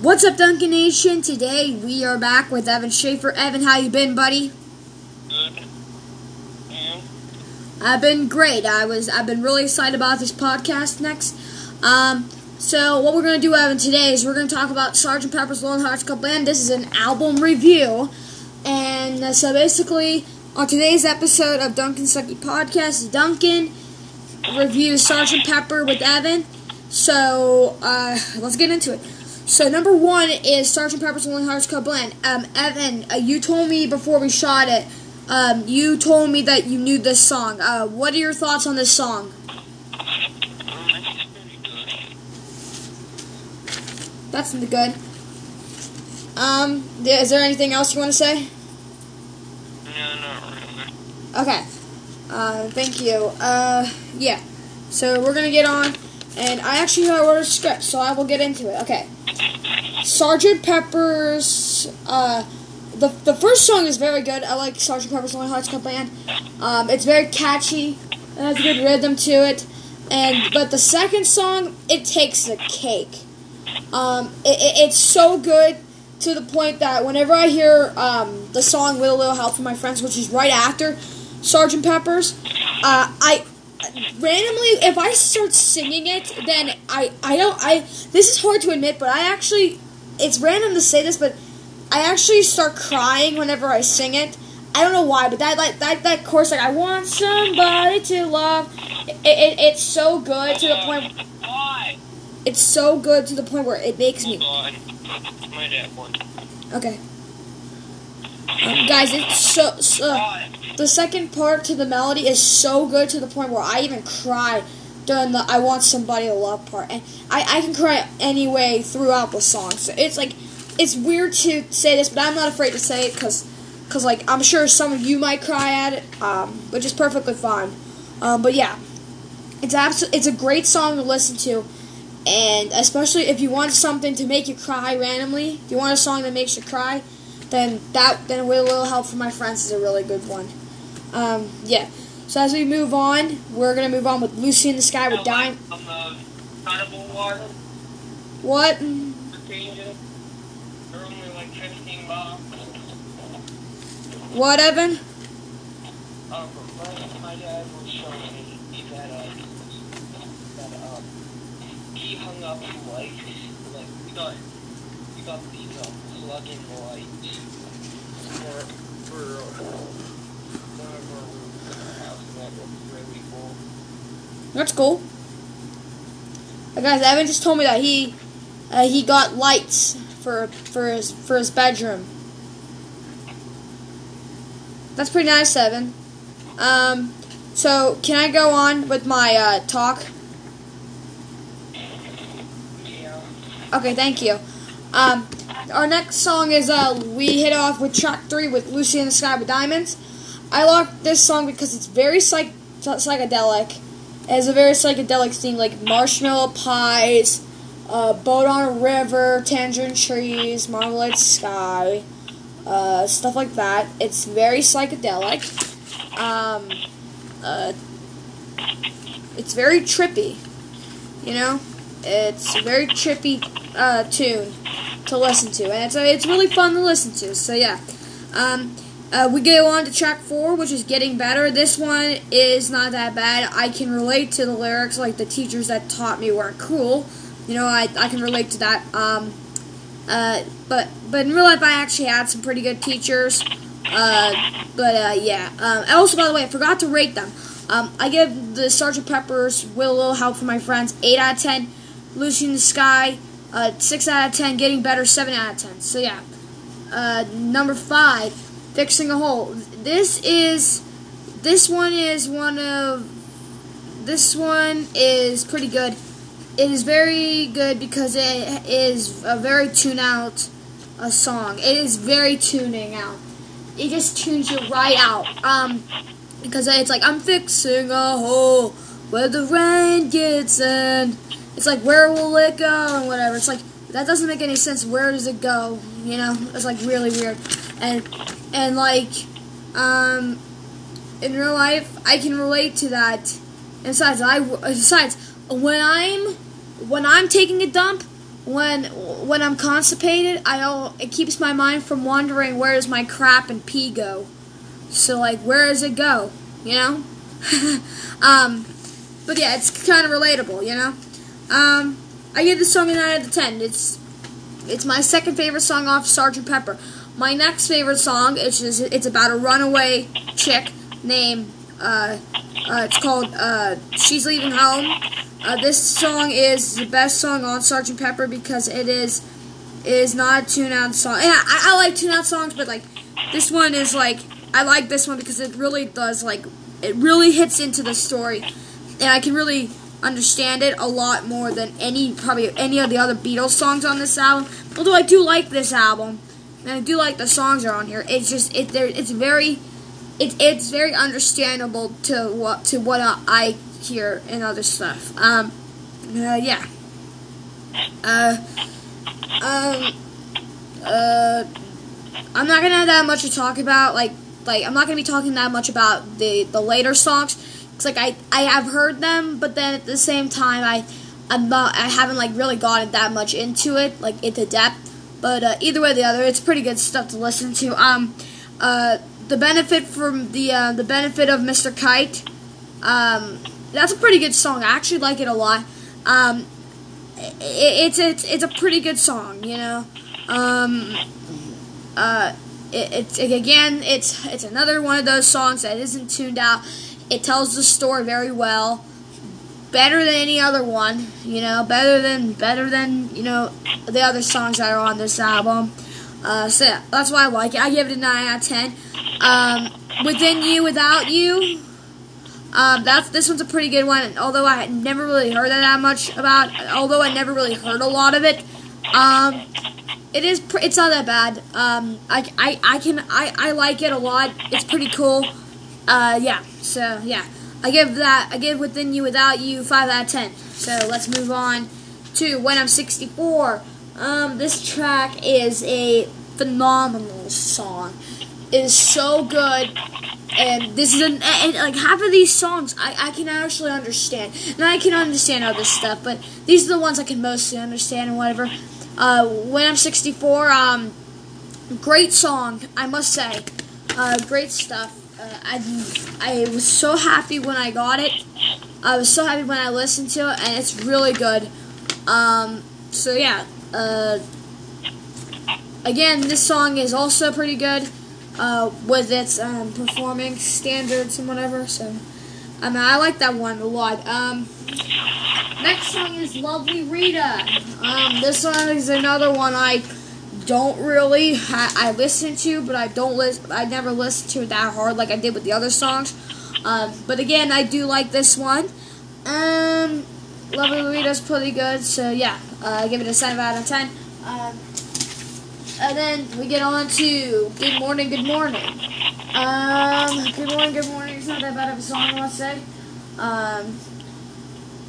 What's up, Duncan Nation? Today we are back with Evan Schaefer. Evan, how you been, buddy? Good. And I've been great. I was I've been really excited about this podcast next. Um, so what we're gonna do, Evan, today is we're gonna talk about Sergeant Pepper's Lonely Hearts Club Band. This is an album review, and uh, so basically on today's episode of Duncan Sucky Podcast, Duncan reviews Sergeant Pepper with Evan. So uh, let's get into it. So number one is Sgt. Pepper's Lonely Hearts Club Band. Um, Evan, uh, you told me before we shot it. Um, you told me that you knew this song. Uh, what are your thoughts on this song? it's pretty good. That's good. Um, is there anything else you want to say? No, not really. Okay. Uh, thank you. Uh, yeah. So we're gonna get on, and I actually wrote a script, so I will get into it. Okay. Sergeant Pepper's. Uh, the the first song is very good. I like Sergeant Pepper's Lonely Hearts Club Band. Um, it's very catchy. It has a good rhythm to it, and but the second song it takes the cake. Um, it, it, it's so good to the point that whenever I hear um, the song "With a Little Help from My Friends," which is right after Sergeant Pepper's, uh, I randomly if I start singing it, then I I don't I this is hard to admit, but I actually it's random to say this, but I actually start crying whenever I sing it. I don't know why, but that like that that chorus like I want somebody to love. It, it, it's so good to the point. Why? It's so good to the point where it makes me Hold on. My dad won. Okay. Guys, it's so, so the second part to the melody is so good to the point where I even cry during the "I Want Somebody to Love" part, and I, I can cry anyway throughout the song. So it's like it's weird to say this, but I'm not afraid to say it because because like I'm sure some of you might cry at it, um, which is perfectly fine. Um, but yeah, it's abso- it's a great song to listen to. And especially if you want something to make you cry randomly, if you want a song that makes you cry, then that then with a little help from my friends is a really good one. Um, yeah. So as we move on, we're gonna move on with Lucy in the Sky with Dime. On the carnival What? the changes, they're only like 15 bucks. What, Evan? Um, my dad was showing me he had that, um, he hung up like, we got, we got these, um, plug-in lights for, for, uh, one of our rooms in the house, and that was really cool. That's cool. Uh, guys, Evan just told me that he uh, he got lights for for his for his bedroom. That's pretty nice, Evan. Um, so can I go on with my uh, talk? Yeah. Okay, thank you. Um, our next song is uh, we hit off with track three with Lucy in the Sky with Diamonds. I like this song because it's very psych- psychedelic. It has a very psychedelic theme, like marshmallow pies, uh, boat on a river, tangerine trees, marmalade sky, uh, stuff like that. It's very psychedelic. Um, uh, it's very trippy. You know, it's a very trippy uh, tune to listen to, and it's uh, it's really fun to listen to. So yeah, um, uh, we go on to track four, which is getting better. This one is not that bad. I can relate to the lyrics, like the teachers that taught me weren't cool. You know, I I can relate to that. Um, uh, but but in real life, I actually had some pretty good teachers. Uh, but uh, yeah. Um, also, by the way, I forgot to rate them. Um, I give the Sergeant Pepper's "With a Little Help for My Friends" eight out of ten. Lucy in the Sky, uh, six out of ten. Getting Better, seven out of ten. So yeah. Uh, number five, Fixing a Hole. This is this one is one of this one is pretty good. It is very good because it is a very tune out a song. It is very tuning out. It just tunes you right out. Um, because it's like I'm fixing a hole where the rain gets in. It's like where will it go and whatever. It's like that doesn't make any sense. Where does it go? You know, it's like really weird. And and like um in real life, I can relate to that. And besides, I besides when I'm when I'm taking a dump, when when I'm constipated, I it keeps my mind from wandering where does my crap and pee go. So like where does it go? You know? um but yeah, it's kind of relatable, you know? Um I give this song a 9 out of 10. It's it's my second favorite song off Sgt. Pepper. My next favorite song is just, it's about a runaway chick named uh, uh, it's called uh, She's Leaving Home. Uh, this song is the best song on Sgt. Pepper because it is is not a tune out song. Yeah, I, I like tune out songs, but like this one is like I like this one because it really does like it really hits into the story, and I can really understand it a lot more than any probably any of the other Beatles songs on this album. Although I do like this album, and I do like the songs that are on here. It's just it there it's very it, it's very understandable to what to what I hear and other stuff. Um, uh, yeah. Uh, um, uh, I'm not gonna have that much to talk about. Like, like I'm not gonna be talking that much about the the later songs. Cause like I I have heard them, but then at the same time I I'm not I haven't like really gotten that much into it, like into depth. But uh, either way or the other, it's pretty good stuff to listen to. Um, uh, the benefit from the uh, the benefit of Mr. Kite. Um, that's a pretty good song. I actually like it a lot. Um, it, it's it's it's a pretty good song, you know. Um, uh, it, it's it, again, it's it's another one of those songs that isn't tuned out. It tells the story very well, better than any other one. You know, better than better than you know the other songs that are on this album. Uh, so yeah, that's why I like it. I give it a nine out of ten. Um, Within You, Without You. Um, that's this one's a pretty good one. Although I had never really heard that, that much about. Although I never really heard a lot of it. Um, it is. Pr- it's not that bad. Um, I, I, I can. I, I like it a lot. It's pretty cool. Uh, yeah. So yeah, I give that. I give Within You, Without You five out of ten. So let's move on to When I'm 64. Um, this track is a phenomenal song. It is so good, and this is an and, like half of these songs I, I can actually understand, and I can understand other stuff, but these are the ones I can mostly understand and whatever. Uh, when I'm 64, um, great song, I must say, uh, great stuff. Uh, I I was so happy when I got it. I was so happy when I listened to it, and it's really good. Um, so yeah. Uh, again, this song is also pretty good uh, with its um, performing standards and whatever. So, I mean, I like that one a lot. Um, next song is "Lovely Rita." Um, this one is another one I don't really I, I listen to, but I don't listen. I never listen to it that hard like I did with the other songs. Um, but again, I do like this one. Um, Lovely Rita's pretty good, so yeah, uh, I give it a seven out of ten. Um, and then we get on to Good Morning, Good Morning. Um, Good Morning, Good Morning. It's not that bad of a song, I must say. Um,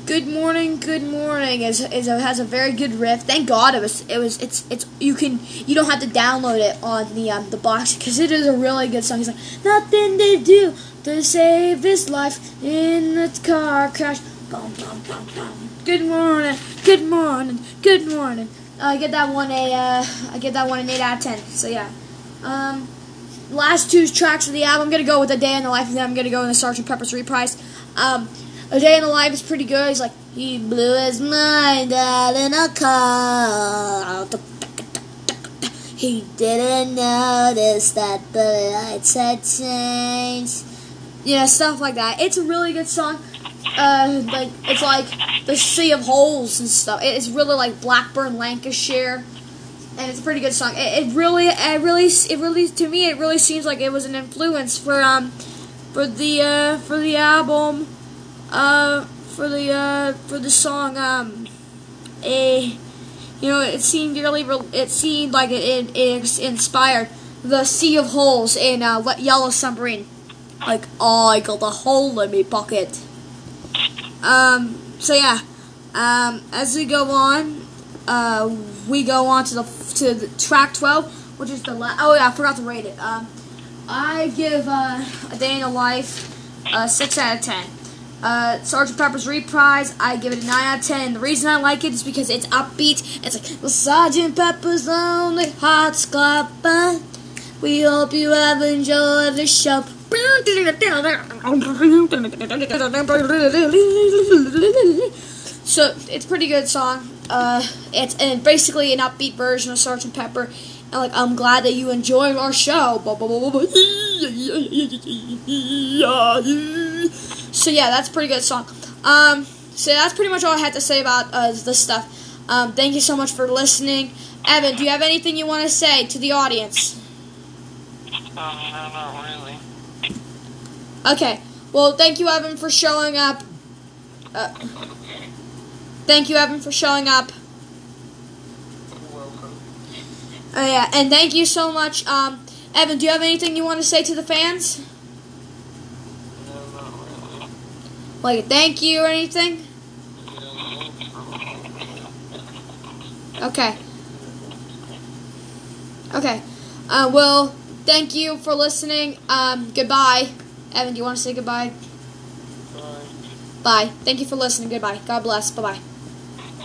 Good Morning, Good Morning is, is a, has a very good riff. Thank God it was it was it's it's you can you don't have to download it on the um, the box because it is a really good song. He's like nothing to do to save his life in the car crash. Boom, boom, boom, boom. Good morning, good morning, good morning. I get that one a uh, I get that one an eight out of ten. So yeah. Um, last two tracks of the album, I'm gonna go with a day in the life, and then I'm gonna go in the Sergeant Pepper's reprise. Um, a day in the life is pretty good. He's like he blew his mind out in a car. He didn't notice that the lights had changed. Know, stuff like that. It's a really good song. Uh, like it's like the Sea of Holes and stuff. It's really like Blackburn, Lancashire, and it's a pretty good song. It, it really, it really, it really, to me, it really seems like it was an influence for um, for the uh, for the album, uh, for the uh, for the song um, a, you know, it seemed really, it seemed like it, it, it inspired the Sea of Holes in uh, Yellow Submarine. Like, oh, I got a hole in me pocket. Um, so yeah, um, as we go on, uh, we go on to the to the track twelve, which is the la- oh yeah, I forgot to rate it. Um, I give uh, a day in the life a six out of ten. Uh, Sergeant Pepper's Reprise, I give it a 9 out of 10. And the reason I like it is because it's upbeat. It's like, Sergeant Pepper's Lonely Hearts Club. We hope you have enjoyed the show. So it's pretty good song. Uh, it's and basically an upbeat version of Sergeant Pepper. And like, I'm glad that you enjoyed our show. So yeah, that's a pretty good song. Um, so that's pretty much all I had to say about uh, this stuff. Um, thank you so much for listening. Evan, do you have anything you want to say to the audience? Um, no, not really. Okay. Well, thank you, Evan, for showing up. Uh, thank you, Evan, for showing up. You're welcome. Oh yeah, and thank you so much, um, Evan. Do you have anything you want to say to the fans? No, not really. Like a thank you or anything? Okay. Okay. Uh, well, thank you for listening. Um, goodbye. Evan, do you want to say goodbye? Bye. Bye. Thank you for listening. Goodbye. God bless. Bye bye.